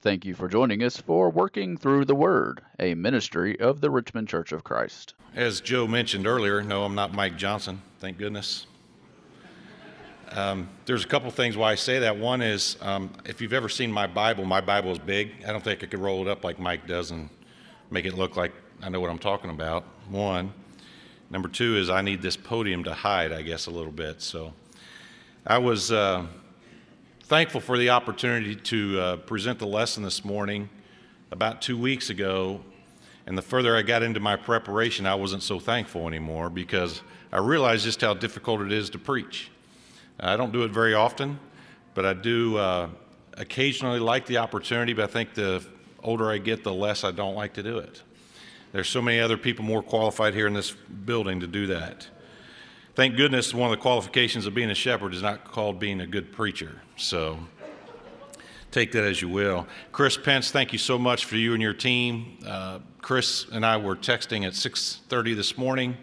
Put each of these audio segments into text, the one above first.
Thank you for joining us for Working Through the Word, a ministry of the Richmond Church of Christ. As Joe mentioned earlier, no, I'm not Mike Johnson, thank goodness. Um, there's a couple things why I say that. One is um, if you've ever seen my Bible, my Bible is big. I don't think I could roll it up like Mike does and make it look like I know what I'm talking about. One. Number two is I need this podium to hide, I guess, a little bit. So I was. Uh, thankful for the opportunity to uh, present the lesson this morning about two weeks ago. And the further I got into my preparation, I wasn't so thankful anymore because I realized just how difficult it is to preach. I don't do it very often, but I do uh, occasionally like the opportunity, but I think the older I get, the less I don't like to do it. There's so many other people more qualified here in this building to do that. Thank goodness one of the qualifications of being a shepherd is not called being a good preacher. So take that as you will. Chris Pence, thank you so much for you and your team. Uh, Chris and I were texting at 6:30 this morning,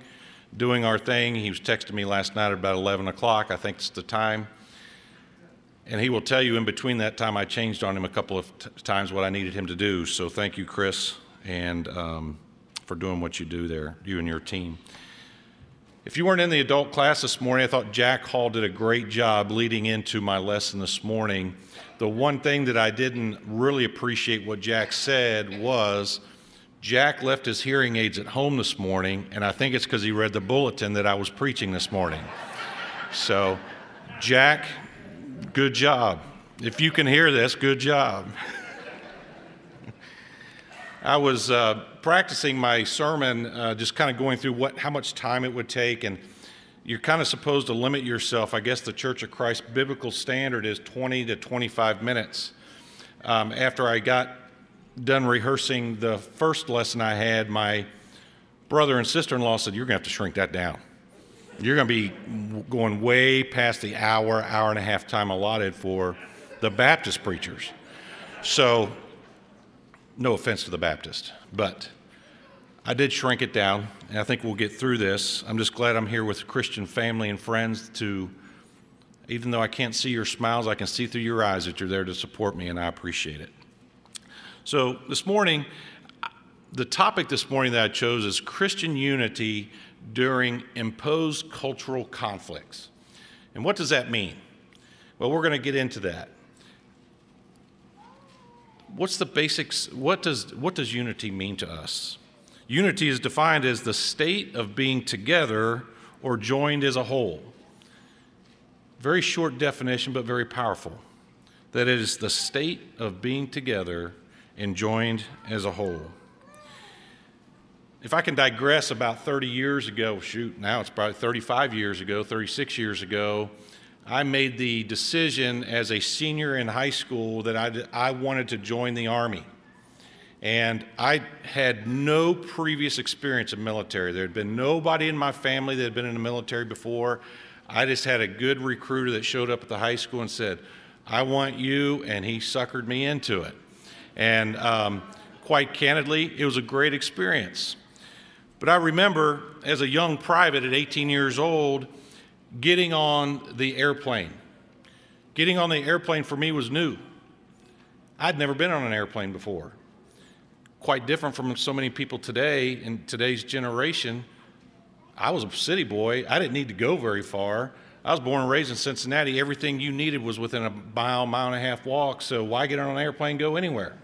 doing our thing. He was texting me last night at about 11 o'clock. I think it's the time. And he will tell you in between that time, I changed on him a couple of t- times what I needed him to do. So thank you, Chris, and um, for doing what you do there, you and your team. If you weren't in the adult class this morning, I thought Jack Hall did a great job leading into my lesson this morning. The one thing that I didn't really appreciate what Jack said was Jack left his hearing aids at home this morning, and I think it's because he read the bulletin that I was preaching this morning. So, Jack, good job. If you can hear this, good job. I was uh, practicing my sermon, uh, just kind of going through what, how much time it would take, and you're kind of supposed to limit yourself. I guess the Church of Christ biblical standard is 20 to 25 minutes. Um, after I got done rehearsing the first lesson I had, my brother and sister in law said, You're going to have to shrink that down. You're going to be going way past the hour, hour and a half time allotted for the Baptist preachers. So no offense to the Baptist, but I did shrink it down, and I think we'll get through this. I'm just glad I'm here with Christian family and friends to, even though I can't see your smiles, I can see through your eyes that you're there to support me, and I appreciate it. So this morning, the topic this morning that I chose is Christian unity during imposed cultural conflicts. And what does that mean? Well, we're going to get into that what's the basics? What does, what does unity mean to us? Unity is defined as the state of being together or joined as a whole. Very short definition, but very powerful. That it is the state of being together and joined as a whole. If I can digress about 30 years ago, shoot, now it's probably 35 years ago, 36 years ago, I made the decision as a senior in high school that I, I wanted to join the Army. And I had no previous experience in military. There had been nobody in my family that had been in the military before. I just had a good recruiter that showed up at the high school and said, I want you, and he suckered me into it. And um, quite candidly, it was a great experience. But I remember as a young private at 18 years old, getting on the airplane. Getting on the airplane for me was new. I'd never been on an airplane before. Quite different from so many people today in today's generation. I was a city boy. I didn't need to go very far. I was born and raised in Cincinnati. Everything you needed was within a mile, mile and a half walk. So why get on an airplane go anywhere?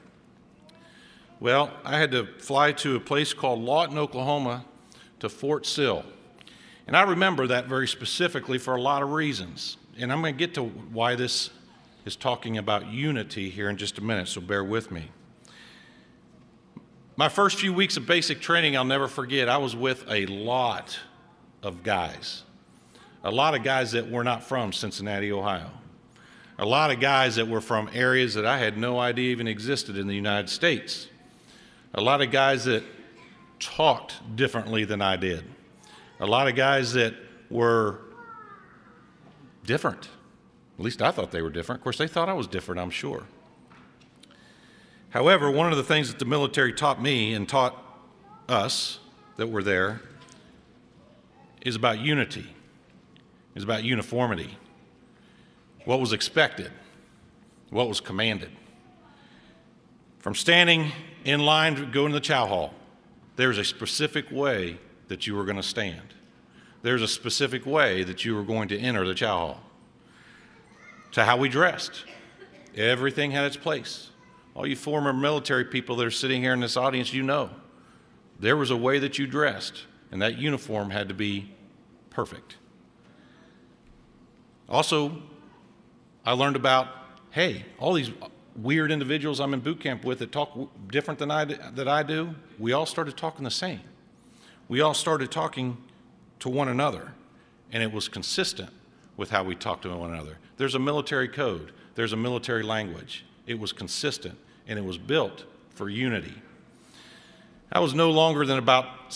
Well, I had to fly to a place called Lawton, Oklahoma to Fort Sill. And I remember that very specifically for a lot of reasons. And I'm going to get to why this is talking about unity here in just a minute, so bear with me. My first few weeks of basic training, I'll never forget, I was with a lot of guys. A lot of guys that were not from Cincinnati, Ohio. A lot of guys that were from areas that I had no idea even existed in the United States. A lot of guys that talked differently than I did a lot of guys that were different. At least I thought they were different. Of course, they thought I was different, I'm sure. However, one of the things that the military taught me and taught us that were there is about unity, is about uniformity. What was expected, what was commanded. From standing in line to go into the chow hall, there's a specific way that you were going to stand. There's a specific way that you were going to enter the chow hall. To how we dressed, everything had its place. All you former military people that are sitting here in this audience, you know there was a way that you dressed, and that uniform had to be perfect. Also, I learned about hey, all these weird individuals I'm in boot camp with that talk different than I, that I do, we all started talking the same. We all started talking to one another, and it was consistent with how we talked to one another. There's a military code, there's a military language. It was consistent, and it was built for unity. I was no longer than about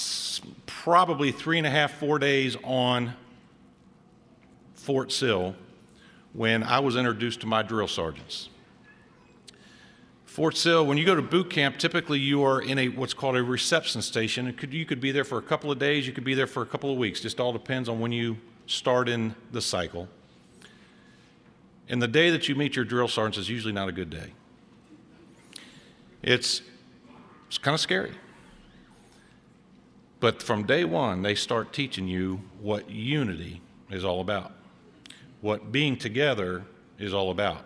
probably three and a half, four days on Fort Sill when I was introduced to my drill sergeants. Fort Sill, when you go to boot camp, typically you are in a what's called a reception station. Could, you could be there for a couple of days, you could be there for a couple of weeks. Just all depends on when you start in the cycle. And the day that you meet your drill sergeants is usually not a good day. It's, it's kind of scary. But from day one, they start teaching you what unity is all about, what being together is all about,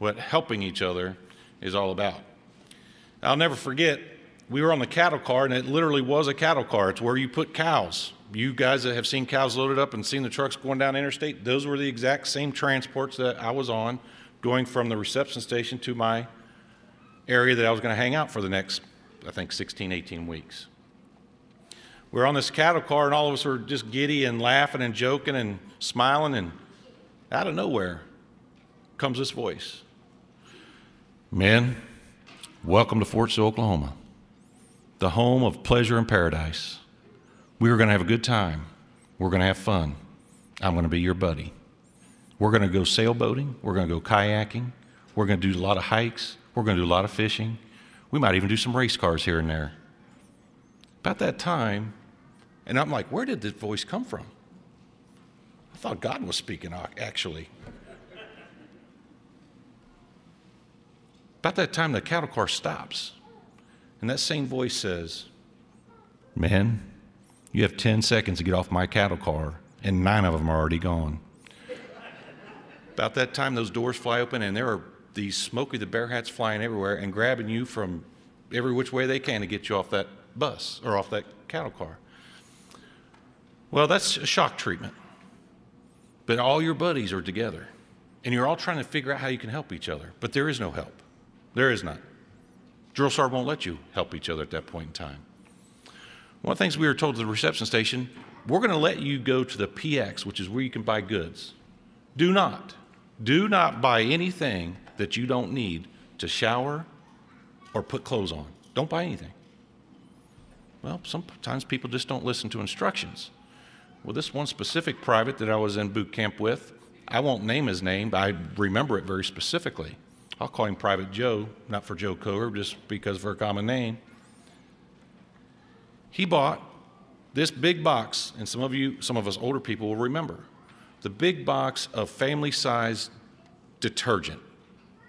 what helping each other is all about. I'll never forget, we were on the cattle car, and it literally was a cattle car. It's where you put cows. You guys that have seen cows loaded up and seen the trucks going down interstate, those were the exact same transports that I was on going from the reception station to my area that I was going to hang out for the next, I think, 16, 18 weeks. We we're on this cattle car, and all of us were just giddy and laughing and joking and smiling, and out of nowhere comes this voice Men, welcome to Fort Sill, Oklahoma, the home of pleasure and paradise. We are going to have a good time. We're going to have fun. I'm going to be your buddy. We're going to go sailboating. We're going to go kayaking. We're going to do a lot of hikes. We're going to do a lot of fishing. We might even do some race cars here and there. About that time, and I'm like, where did this voice come from? I thought God was speaking, actually. About that time, the cattle car stops, and that same voice says, Man, you have 10 seconds to get off my cattle car, and nine of them are already gone. About that time, those doors fly open, and there are these Smokey the Bear hats flying everywhere and grabbing you from every which way they can to get you off that bus or off that cattle car. Well, that's a shock treatment. But all your buddies are together, and you're all trying to figure out how you can help each other, but there is no help. There is none. Drill Sergeant won't let you help each other at that point in time. One of the things we were told at the reception station, we're going to let you go to the PX, which is where you can buy goods. Do not, do not buy anything that you don't need to shower or put clothes on. Don't buy anything. Well, sometimes people just don't listen to instructions. Well, this one specific private that I was in boot camp with, I won't name his name, but I remember it very specifically. I'll call him Private Joe, not for Joe Coher, just because of our common name. He bought this big box, and some of you, some of us older people will remember the big box of family size detergent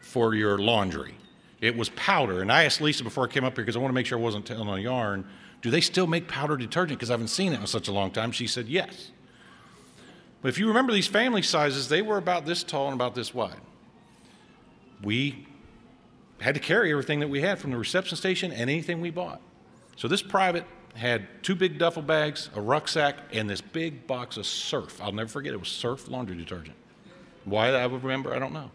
for your laundry. It was powder, and I asked Lisa before I came up here because I want to make sure I wasn't telling a yarn. Do they still make powder detergent? Because I haven't seen it in such a long time. She said yes. But if you remember these family sizes, they were about this tall and about this wide we had to carry everything that we had from the reception station and anything we bought. So this private had two big duffel bags, a rucksack, and this big box of surf. I'll never forget it was surf laundry detergent. Why I would remember, I don't know.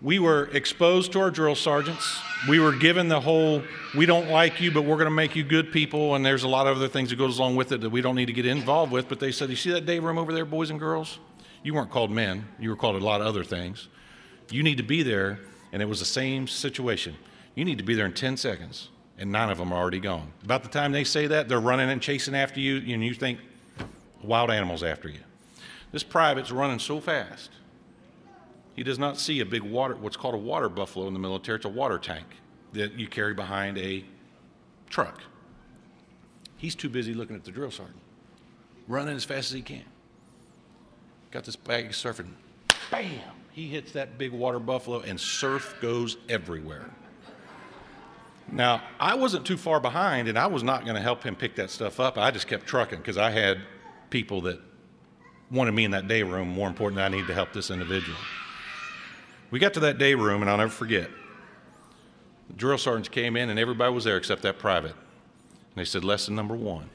We were exposed to our drill sergeants. We were given the whole, we don't like you, but we're going to make you good people, and there's a lot of other things that goes along with it that we don't need to get involved with. But they said, you see that day room over there, boys and girls? You weren't called men. You were called a lot of other things. You need to be there, and it was the same situation. You need to be there in 10 seconds, and nine of them are already gone. About the time they say that, they're running and chasing after you, and you think wild animals after you. This private's running so fast. He does not see a big water, what's called a water buffalo in the military. It's a water tank that you carry behind a truck. He's too busy looking at the drill sergeant, running as fast as he can. Got this bag of surfing, bam, He hits that big water buffalo, and surf goes everywhere. Now, I wasn't too far behind, and I was not going to help him pick that stuff up. I just kept trucking because I had people that wanted me in that day room more important than I needed to help this individual. We got to that day room, and I'll never forget. The drill sergeants came in, and everybody was there except that private. And they said, Lesson number one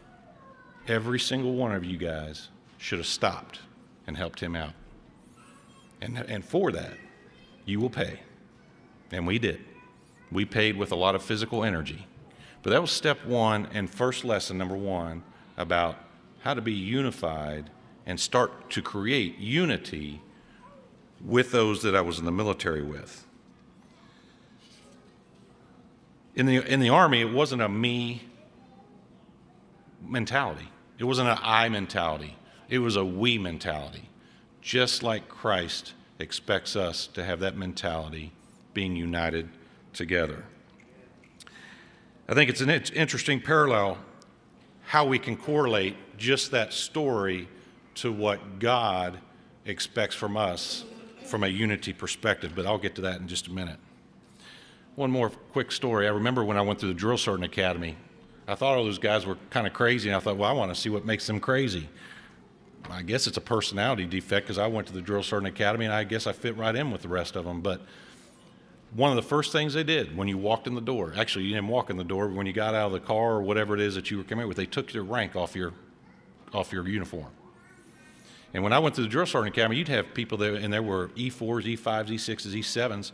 every single one of you guys should have stopped and helped him out. And, and for that, you will pay. And we did. We paid with a lot of physical energy. But that was step one and first lesson number one about how to be unified and start to create unity with those that I was in the military with. In the, in the Army, it wasn't a me mentality, it wasn't an I mentality, it was a we mentality. Just like Christ expects us to have that mentality being united together. I think it's an interesting parallel how we can correlate just that story to what God expects from us from a unity perspective, but I'll get to that in just a minute. One more quick story. I remember when I went through the drill sergeant academy, I thought all those guys were kind of crazy, and I thought, well, I want to see what makes them crazy. I guess it's a personality defect because I went to the drill sergeant academy, and I guess I fit right in with the rest of them. But one of the first things they did when you walked in the door, actually, you didn't walk in the door, but when you got out of the car or whatever it is that you were coming with, they took your rank off your, off your uniform. And when I went to the drill sergeant academy, you'd have people there, and there were E4s, E5s, E6s, E7s.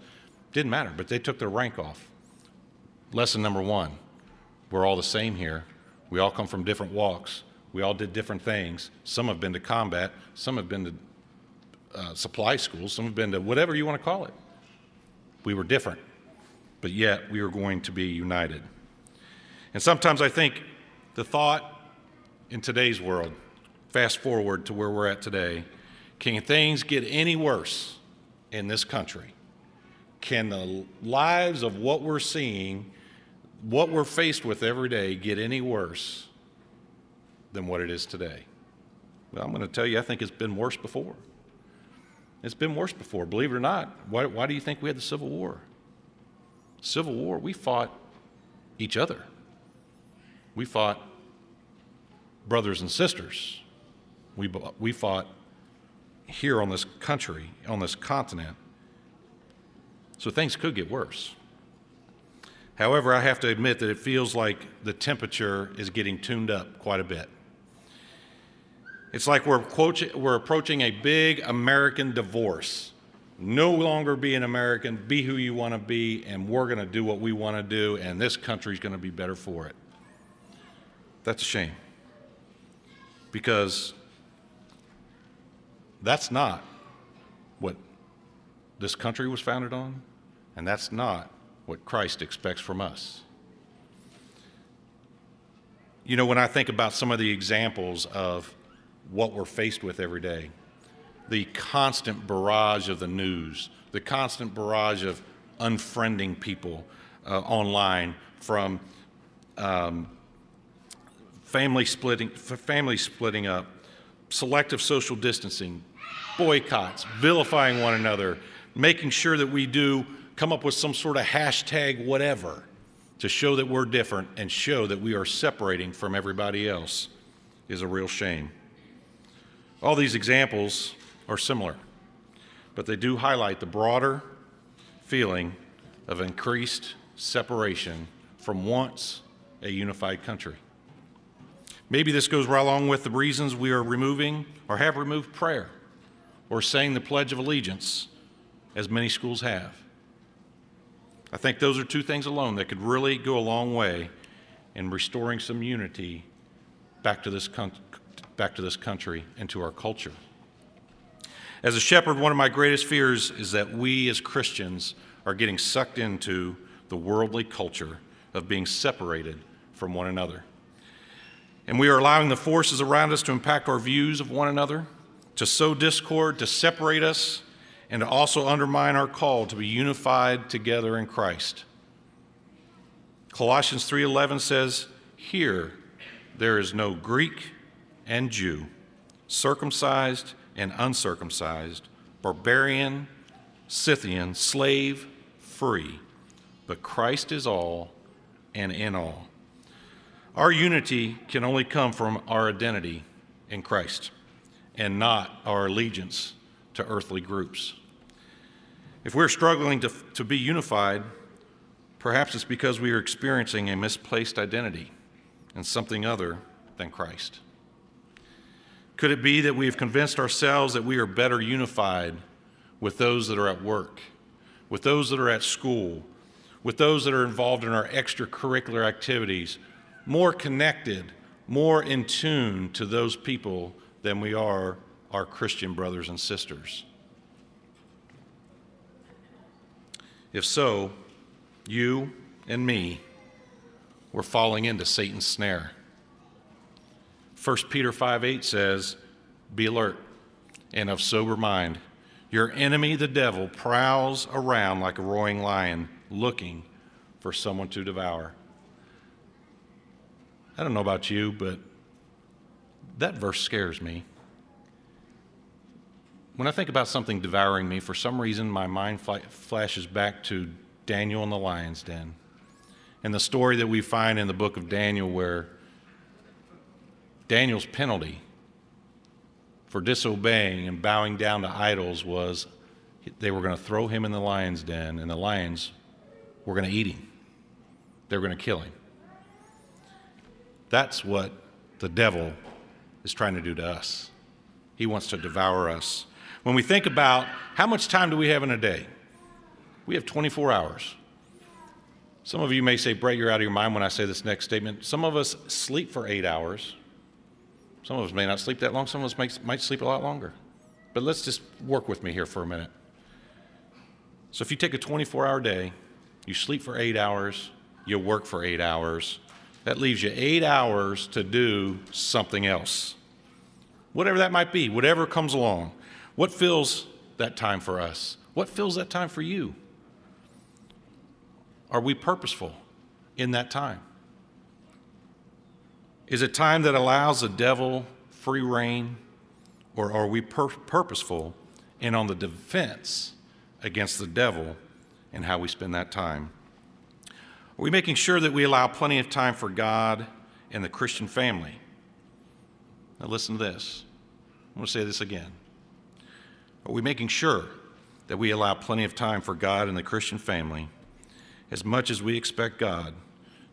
Didn't matter, but they took their rank off. Lesson number one we're all the same here. We all come from different walks. We all did different things. Some have been to combat, some have been to uh, supply schools, some have been to whatever you want to call it. We were different, but yet we were going to be united. And sometimes I think the thought in today's world, fast forward to where we're at today, can things get any worse in this country? Can the lives of what we're seeing, what we're faced with every day, get any worse than what it is today? Well, I'm going to tell you, I think it's been worse before. It's been worse before, believe it or not. Why, why do you think we had the Civil War? Civil War, we fought each other. We fought brothers and sisters. We, we fought here on this country, on this continent. So things could get worse. However, I have to admit that it feels like the temperature is getting tuned up quite a bit. It's like we're, we're approaching a big American divorce. No longer be an American, be who you want to be, and we're going to do what we want to do, and this country's going to be better for it. That's a shame. Because that's not what this country was founded on, and that's not what Christ expects from us. You know, when I think about some of the examples of what we're faced with every day. The constant barrage of the news, the constant barrage of unfriending people uh, online from um, family splitting, family splitting up, selective social distancing, boycotts, vilifying one another, making sure that we do come up with some sort of hashtag whatever to show that we're different and show that we are separating from everybody else is a real shame. All these examples are similar, but they do highlight the broader feeling of increased separation from once a unified country. Maybe this goes right along with the reasons we are removing or have removed prayer or saying the Pledge of Allegiance, as many schools have. I think those are two things alone that could really go a long way in restoring some unity back to this country back to this country and to our culture. As a shepherd, one of my greatest fears is that we as Christians are getting sucked into the worldly culture of being separated from one another. And we are allowing the forces around us to impact our views of one another, to sow discord, to separate us, and to also undermine our call to be unified together in Christ. Colossians 3:11 says, "Here there is no Greek and Jew, circumcised and uncircumcised, barbarian Scythian, slave, free, but Christ is all and in all. Our unity can only come from our identity in Christ and not our allegiance to earthly groups. If we're struggling to, to be unified, perhaps it's because we are experiencing a misplaced identity in something other than Christ. Could it be that we have convinced ourselves that we are better unified with those that are at work, with those that are at school, with those that are involved in our extracurricular activities, more connected, more in tune to those people than we are our Christian brothers and sisters? If so, you and me were falling into Satan's snare. 1 Peter 5 8 says, Be alert and of sober mind. Your enemy, the devil, prowls around like a roaring lion looking for someone to devour. I don't know about you, but that verse scares me. When I think about something devouring me, for some reason my mind flashes back to Daniel in the lion's den and the story that we find in the book of Daniel where Daniel's penalty for disobeying and bowing down to idols was they were going to throw him in the lion's den and the lions were going to eat him. They were going to kill him. That's what the devil is trying to do to us. He wants to devour us. When we think about how much time do we have in a day? We have 24 hours. Some of you may say, Brett, you're out of your mind when I say this next statement. Some of us sleep for eight hours. Some of us may not sleep that long. Some of us might, might sleep a lot longer. But let's just work with me here for a minute. So if you take a 24 hour day, you sleep for eight hours, you work for eight hours, that leaves you eight hours to do something else. Whatever that might be, whatever comes along. What fills that time for us? What fills that time for you? Are we purposeful in that time? Is it time that allows the devil free reign, or are we pur- purposeful and on the defense against the devil and how we spend that time? Are we making sure that we allow plenty of time for God and the Christian family? Now, listen to this. I'm going to say this again. Are we making sure that we allow plenty of time for God and the Christian family as much as we expect God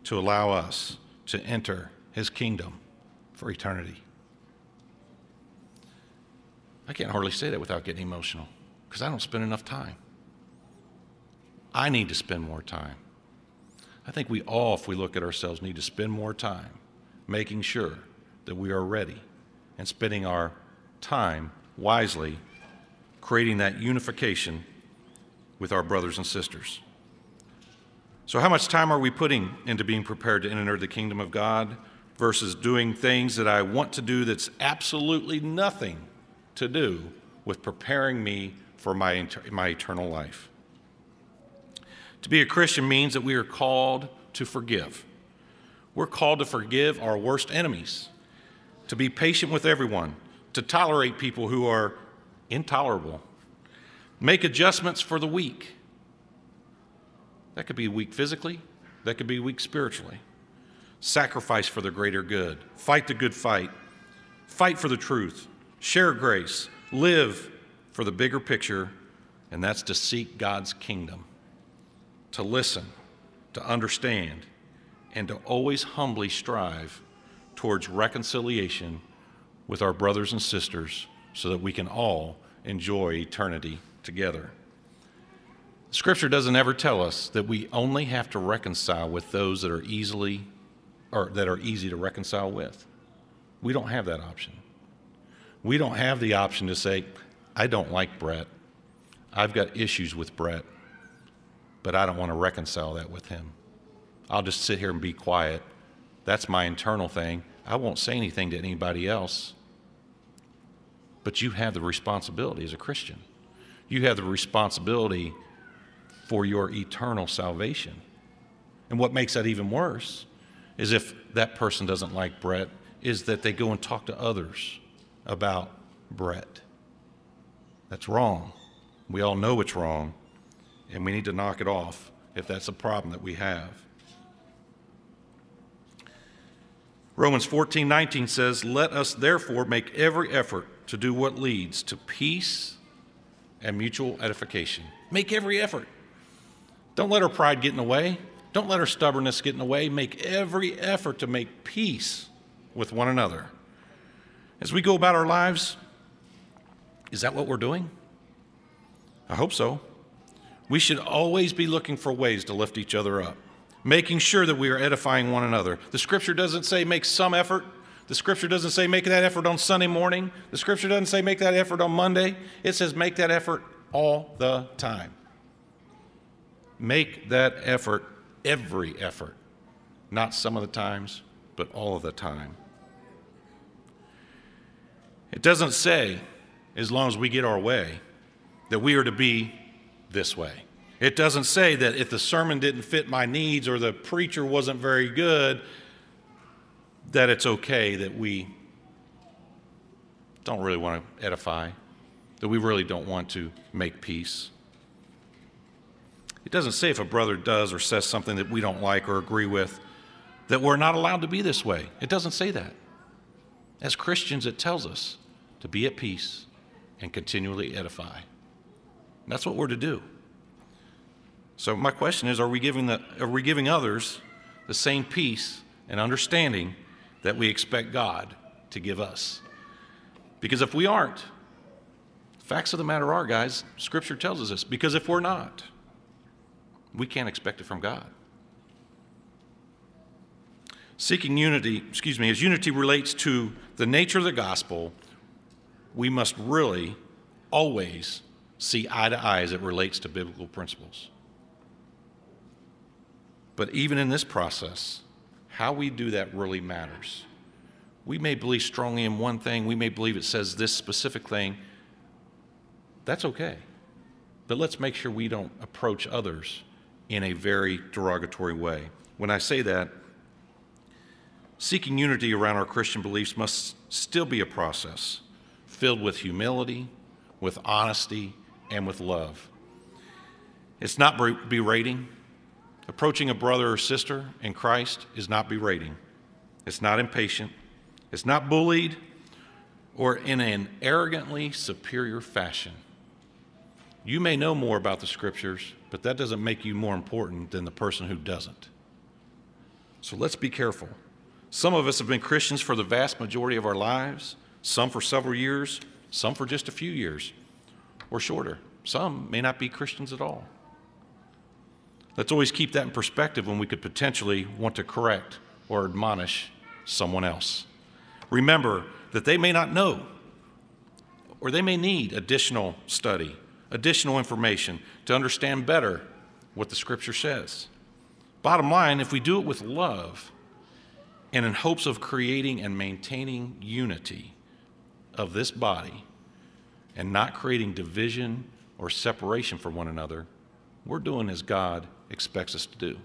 to allow us to enter his kingdom for eternity? I can't hardly say that without getting emotional because I don't spend enough time. I need to spend more time. I think we all, if we look at ourselves, need to spend more time making sure that we are ready and spending our time wisely, creating that unification with our brothers and sisters. So, how much time are we putting into being prepared to enter the kingdom of God versus doing things that I want to do that's absolutely nothing to do with preparing me for my, my eternal life? To be a Christian means that we are called to forgive. We're called to forgive our worst enemies, to be patient with everyone, to tolerate people who are intolerable, make adjustments for the weak. That could be weak physically, that could be weak spiritually. Sacrifice for the greater good, fight the good fight, fight for the truth, share grace, live for the bigger picture, and that's to seek God's kingdom to listen, to understand, and to always humbly strive towards reconciliation with our brothers and sisters so that we can all enjoy eternity together. Scripture doesn't ever tell us that we only have to reconcile with those that are easily or that are easy to reconcile with. We don't have that option. We don't have the option to say, I don't like Brett. I've got issues with Brett but I don't want to reconcile that with him. I'll just sit here and be quiet. That's my internal thing. I won't say anything to anybody else. But you have the responsibility as a Christian. You have the responsibility for your eternal salvation. And what makes that even worse is if that person doesn't like Brett, is that they go and talk to others about Brett. That's wrong. We all know it's wrong, and we need to knock it off if that's a problem that we have. Romans 14 19 says, Let us therefore make every effort to do what leads to peace and mutual edification. Make every effort. Don't let our pride get in the way. Don't let our stubbornness get in the way. Make every effort to make peace with one another. As we go about our lives, is that what we're doing? I hope so. We should always be looking for ways to lift each other up, making sure that we are edifying one another. The scripture doesn't say make some effort. The scripture doesn't say make that effort on Sunday morning. The scripture doesn't say make that effort on Monday. It says make that effort all the time. Make that effort every effort, not some of the times, but all of the time. It doesn't say, as long as we get our way, that we are to be this way. It doesn't say that if the sermon didn't fit my needs or the preacher wasn't very good, that it's okay that we don't really want to edify, that we really don't want to make peace. It doesn't say if a brother does or says something that we don't like or agree with, that we're not allowed to be this way. It doesn't say that. As Christians, it tells us to be at peace and continually edify. That's what we're to do. So my question is, are we giving, the, are we giving others the same peace and understanding that we expect God to give us? Because if we aren't, facts of the matter are, guys, Scripture tells us this. Because if we're not, we can't expect it from God. Seeking unity, excuse me, as unity relates to the nature of the gospel, we must really always see eye to eye as it relates to biblical principles. But even in this process, how we do that really matters. We may believe strongly in one thing, we may believe it says this specific thing. That's okay. But let's make sure we don't approach others in a very derogatory way. When I say that, seeking unity around our Christian beliefs must still be a process filled with humility, with honesty, and with love. It's not berating. Approaching a brother or sister in Christ is not berating. It's not impatient. It's not bullied or in an arrogantly superior fashion. You may know more about the scriptures, but that doesn't make you more important than the person who doesn't. So let's be careful. Some of us have been Christians for the vast majority of our lives, some for several years, some for just a few years or shorter. Some may not be Christians at all. Let's always keep that in perspective when we could potentially want to correct or admonish someone else. Remember that they may not know or they may need additional study additional information to understand better what the scripture says. Bottom line, if we do it with love and in hopes of creating and maintaining unity of this body and not creating division or separation from one another, we're doing as God expects us to do.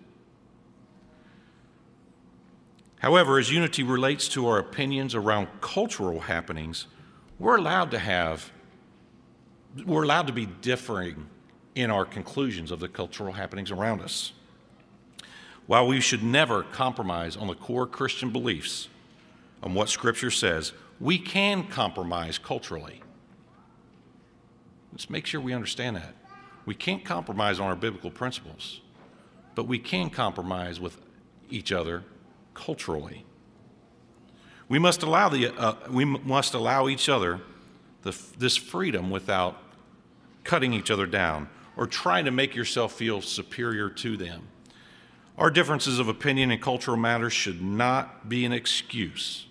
However, as unity relates to our opinions around cultural happenings, we're allowed to have we're allowed to be differing in our conclusions of the cultural happenings around us. While we should never compromise on the core Christian beliefs on what Scripture says, we can compromise culturally. Let's make sure we understand that. We can't compromise on our biblical principles, but we can compromise with each other culturally. We must allow, the, uh, we must allow each other the, this freedom without cutting each other down or trying to make yourself feel superior to them. Our differences of opinion in cultural matters should not be an excuse,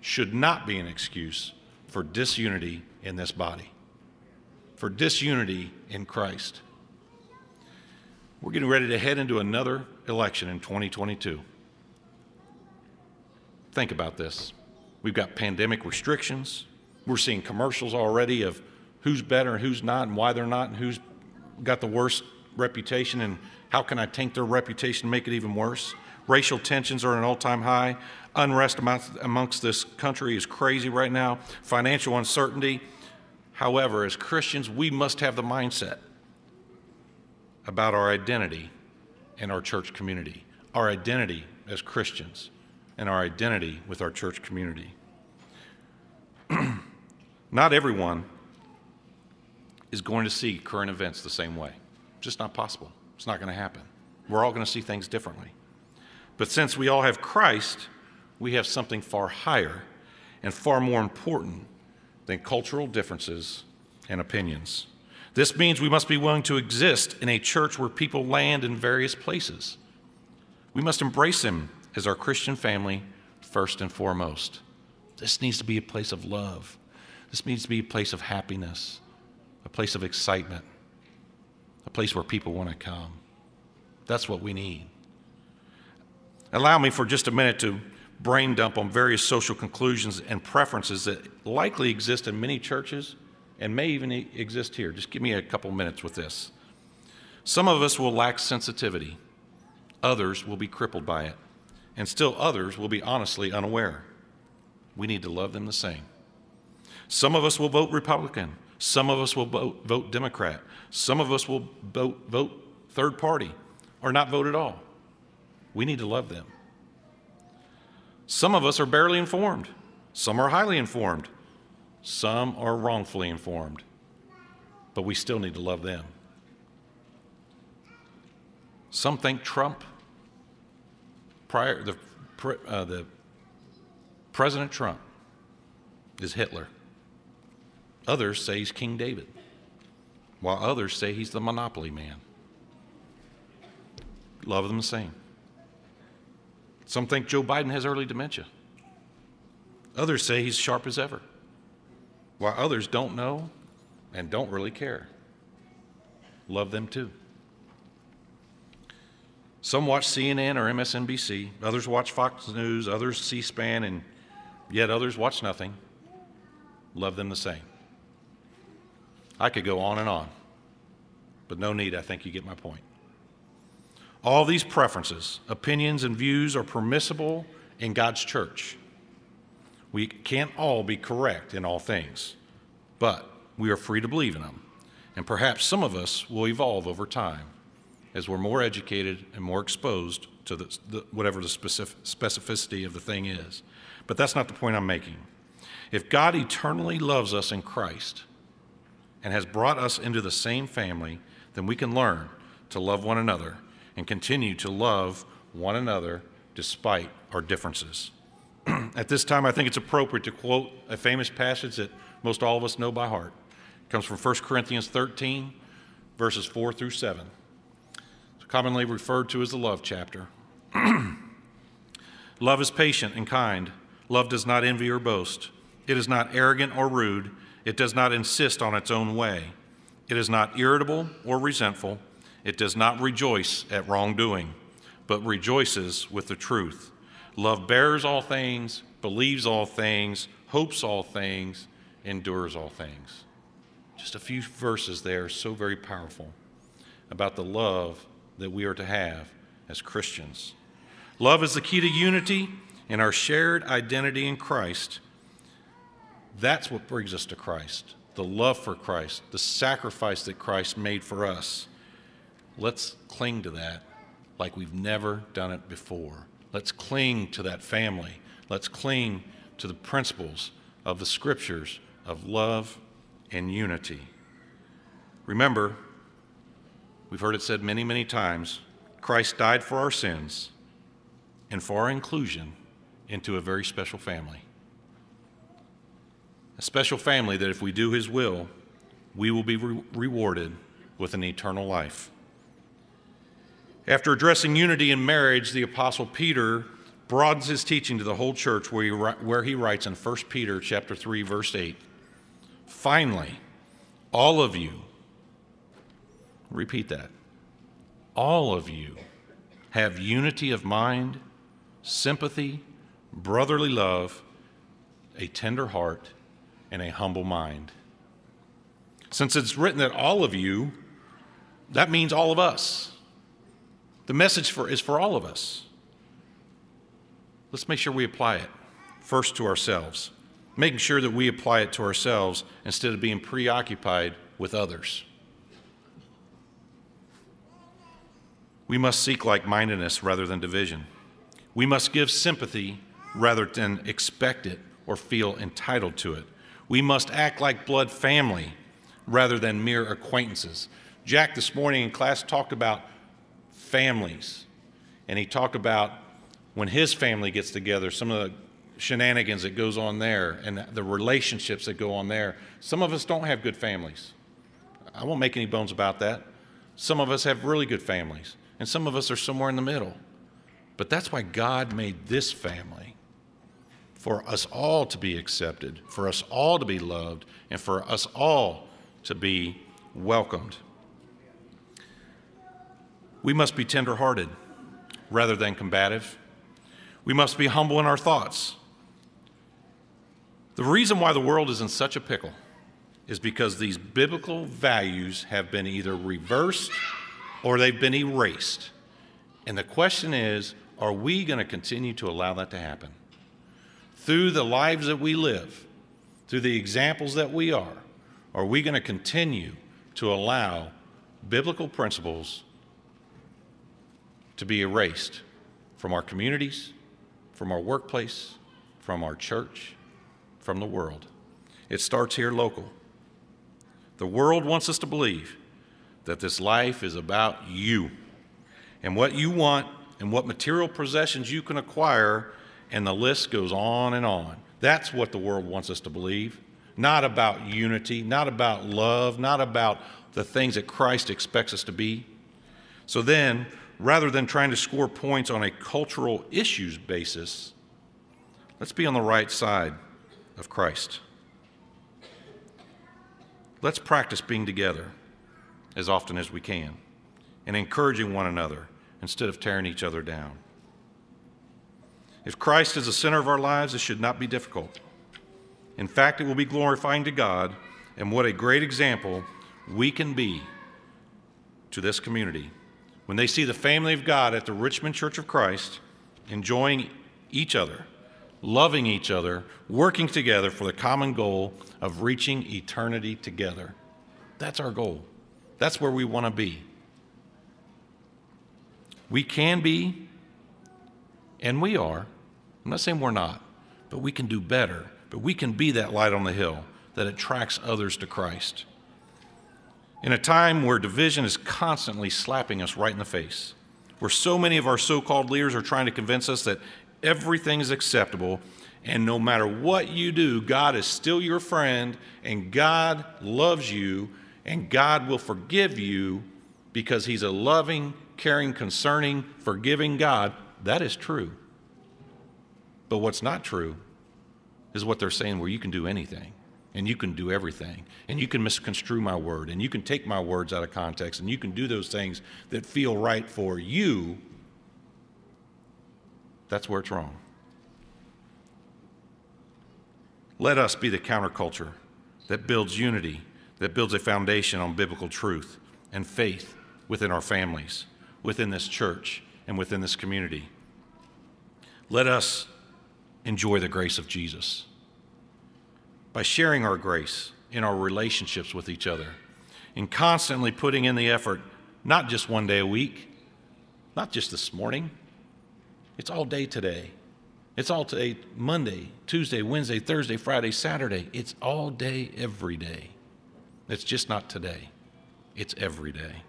should not be an excuse for disunity in this body, for disunity in Christ. We're getting ready to head into another election in 2022. Think about this. We've got pandemic restrictions. We're seeing commercials already of who's better and who's not and why they're not and who's got the worst reputation and how can I tank their reputation and make it even worse. Racial tensions are at an all time high. Unrest amongst, amongst this country is crazy right now. Financial uncertainty. However, as Christians, we must have the mindset about our identity and our church community, our identity as Christians, and our identity with our church community. not everyone is going to see current events the same way. Just not possible. It's not going to happen. We're all going to see things differently. But since we all have Christ, we have something far higher and far more important than cultural differences and opinions. This means we must be willing to exist in a church where people land in various places. We must embrace them as our Christian family first and foremost. This needs to be a place of love. This needs to be a place of happiness, a place of excitement, a place where people want to come. That's what we need. Allow me for just a minute to brain dump on various social conclusions and preferences that likely exist in many churches and may even exist here. Just give me a couple minutes with this. Some of us will lack sensitivity, others will be crippled by it, and still others will be honestly unaware. We need to love them the same. Some of us will vote Republican, some of us will vote, vote Democrat, some of us will vote, vote third party or not vote at all. We need to love them. Some of us are barely informed, some are highly informed, some are wrongfully informed, but we still need to love them. Some think Trump, prior, the, uh, the President Trump is Hitler. Others say he's King David, while others say he's the monopoly man. Love them the same. Some think Joe Biden has early dementia. Others say he's sharp as ever, while others don't know and don't really care. Love them too. Some watch CNN or MSNBC, others watch Fox News, others C SPAN, and yet others watch nothing. Love them the same. I could go on and on, but no need. I think you get my point. All these preferences, opinions, and views are permissible in God's church. We can't all be correct in all things, but we are free to believe in them. And perhaps some of us will evolve over time as we're more educated and more exposed to the, the, whatever the specific, specificity of the thing is. But that's not the point I'm making. If God eternally loves us in Christ and has brought us into the same family, then we can learn to love one another and continue to love one another despite our differences. At this time, I think it's appropriate to quote a famous passage that most all of us know by heart. It comes from 1 Corinthians 13, verses 4 through 7. It's commonly referred to as the love chapter. love is patient and kind. Love does not envy or boast. It is not arrogant or rude. It does not insist on its own way. It is not irritable or resentful. It does not rejoice at wrongdoing, but rejoices with the truth. Love bears all things, believes all things, hopes all things, endures all things. Just a few verses there, so very powerful about the love that we are to have as Christians. Love is the key to unity and our shared identity in Christ. That's what brings us to Christ the love for Christ, the sacrifice that Christ made for us. Let's cling to that like we've never done it before. Let's cling to that family. Let's cling to the principles of the scriptures of love and unity. Remember, we've heard it said many, many times Christ died for our sins and for our inclusion into a very special family. A special family that if we do his will, we will be re- rewarded with an eternal life. After addressing unity in marriage, the Apostle Peter broadens his teaching to the whole church where he, where he writes in 1 Peter chapter 3, verse 8, Finally, all of you, repeat that, all of you have unity of mind, sympathy, brotherly love, a tender heart, and a humble mind. Since it's written that all of you, that means all of us. The message for, is for all of us. Let's make sure we apply it first to ourselves. making sure that we apply it to ourselves instead of being preoccupied with others. We must seek like mindedness rather than division. We must give sympathy rather than expect it or feel entitled to it. We must act like blood family rather than mere acquaintances. Jack this morning in class talked about families, and he talked about when his family gets together, some of the shenanigans that goes on there and the relationships that go on there. Some of us don't have good families. I won't make any bones about that. Some of us have really good families, and some of us are somewhere in the middle. But that's why God made this family for us all to be accepted, for us all to be loved, and for us all to be welcomed. We must be tenderhearted rather than combative. We must be humble in our thoughts. The reason why the world is in such a pickle is because these biblical values have been either reversed or they've been erased. And the question is are we going to continue to allow that to happen? Through the lives that we live, through the examples that we are, are we going to continue to allow biblical principles to be erased from our communities, from our workplace, from our church, from the world? It starts here local. The world wants us to believe that this life is about you and what you want and what material possessions you can acquire, and the list goes on and on. That's what the world wants us to believe. Not about unity, not about love, not about the things that Christ expects us to be. So then, rather than trying to score points on a cultural issues basis, let's be on the right side of Christ. Let's practice being together as often as we can and encouraging one another instead of tearing each other down. If Christ is the center of our lives, it should not be difficult. In fact, it will be glorifying to God, and what a great example we can be to this community. When they see the family of God at the Richmond Church of Christ enjoying each other, loving each other, working together for the common goal of reaching eternity together. That's our goal. That's where we want to be. We can be, and we are. I'm not saying we're not, but we can do better. But we can be that light on the hill that attracts others to Christ. In a time where division is constantly slapping us right in the face, where so many of our so called leaders are trying to convince us that everything is acceptable, and no matter what you do, God is still your friend, and God loves you, and God will forgive you because He's a loving, caring, concerning, forgiving God, that is true. But what's not true is what they're saying, where you can do anything and you can do everything and you can misconstrue my word and you can take my words out of context and you can do those things that feel right for you. That's where it's wrong. Let us be the counterculture that builds unity, that builds a foundation on biblical truth and faith within our families within this church and within this community. Let us enjoy the grace of Jesus by sharing our grace in our relationships with each other and constantly putting in the effort, not just one day a week, not just this morning, it's all day today. It's all day Monday, Tuesday, Wednesday, Thursday, Friday, Saturday. It's all day, every day. It's just not today, it's every day.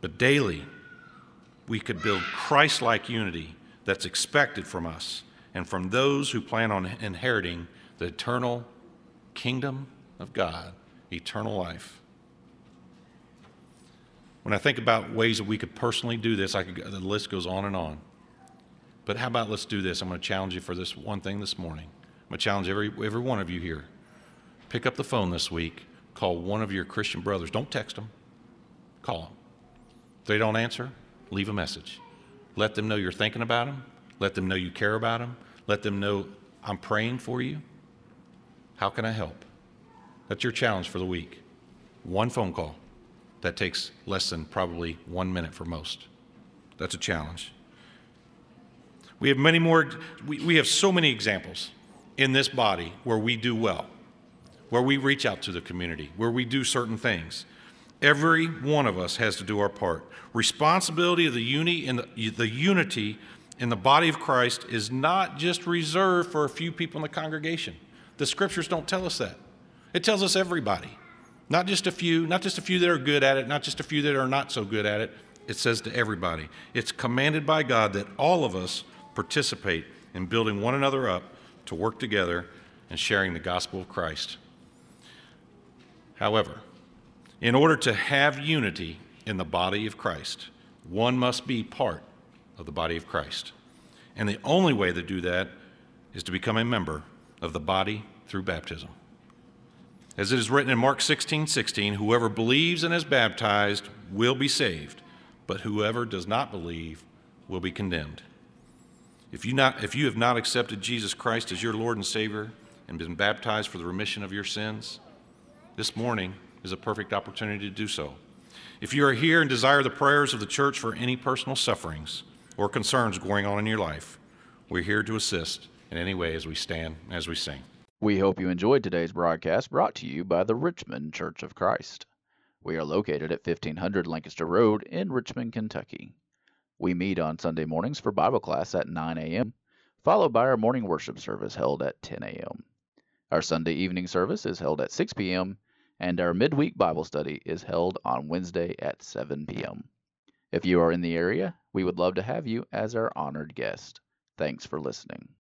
But daily, we could build Christ like unity that's expected from us and from those who plan on inheriting the eternal kingdom of God, eternal life. When I think about ways that we could personally do this, I could, the list goes on and on. But how about let's do this? I'm going to challenge you for this one thing this morning. I'm going to challenge every, every one of you here. Pick up the phone this week, call one of your Christian brothers. Don't text them, call them. If they don't answer, leave a message. Let them know you're thinking about them. Let them know you care about them. Let them know I'm praying for you. How can I help? That's your challenge for the week. One phone call. That takes less than probably one minute for most. That's a challenge. We have many more, we, we have so many examples in this body where we do well, where we reach out to the community, where we do certain things. Every one of us has to do our part. Responsibility of the, uni in the, the unity in the body of Christ is not just reserved for a few people in the congregation. The scriptures don't tell us that. It tells us everybody, not just a few, not just a few that are good at it, not just a few that are not so good at it. It says to everybody. It's commanded by God that all of us participate in building one another up to work together and sharing the gospel of Christ. However, in order to have unity in the body of Christ, one must be part of the body of Christ. And the only way to do that is to become a member of the body through baptism. As it is written in Mark 16 16, whoever believes and is baptized will be saved, but whoever does not believe will be condemned. If you, not, if you have not accepted Jesus Christ as your Lord and Savior and been baptized for the remission of your sins, this morning is a perfect opportunity to do so. If you are here and desire the prayers of the church for any personal sufferings or concerns going on in your life, we're here to assist in any way as we stand as we sing. We hope you enjoyed today's broadcast brought to you by the Richmond Church of Christ. We are located at 1500 Lancaster Road in Richmond, Kentucky. We meet on Sunday mornings for Bible class at 9 a.m., followed by our morning worship service held at 10 a.m. Our Sunday evening service is held at 6 p.m., and our midweek Bible study is held on Wednesday at 7 p.m. If you are in the area, we would love to have you as our honored guest. Thanks for listening.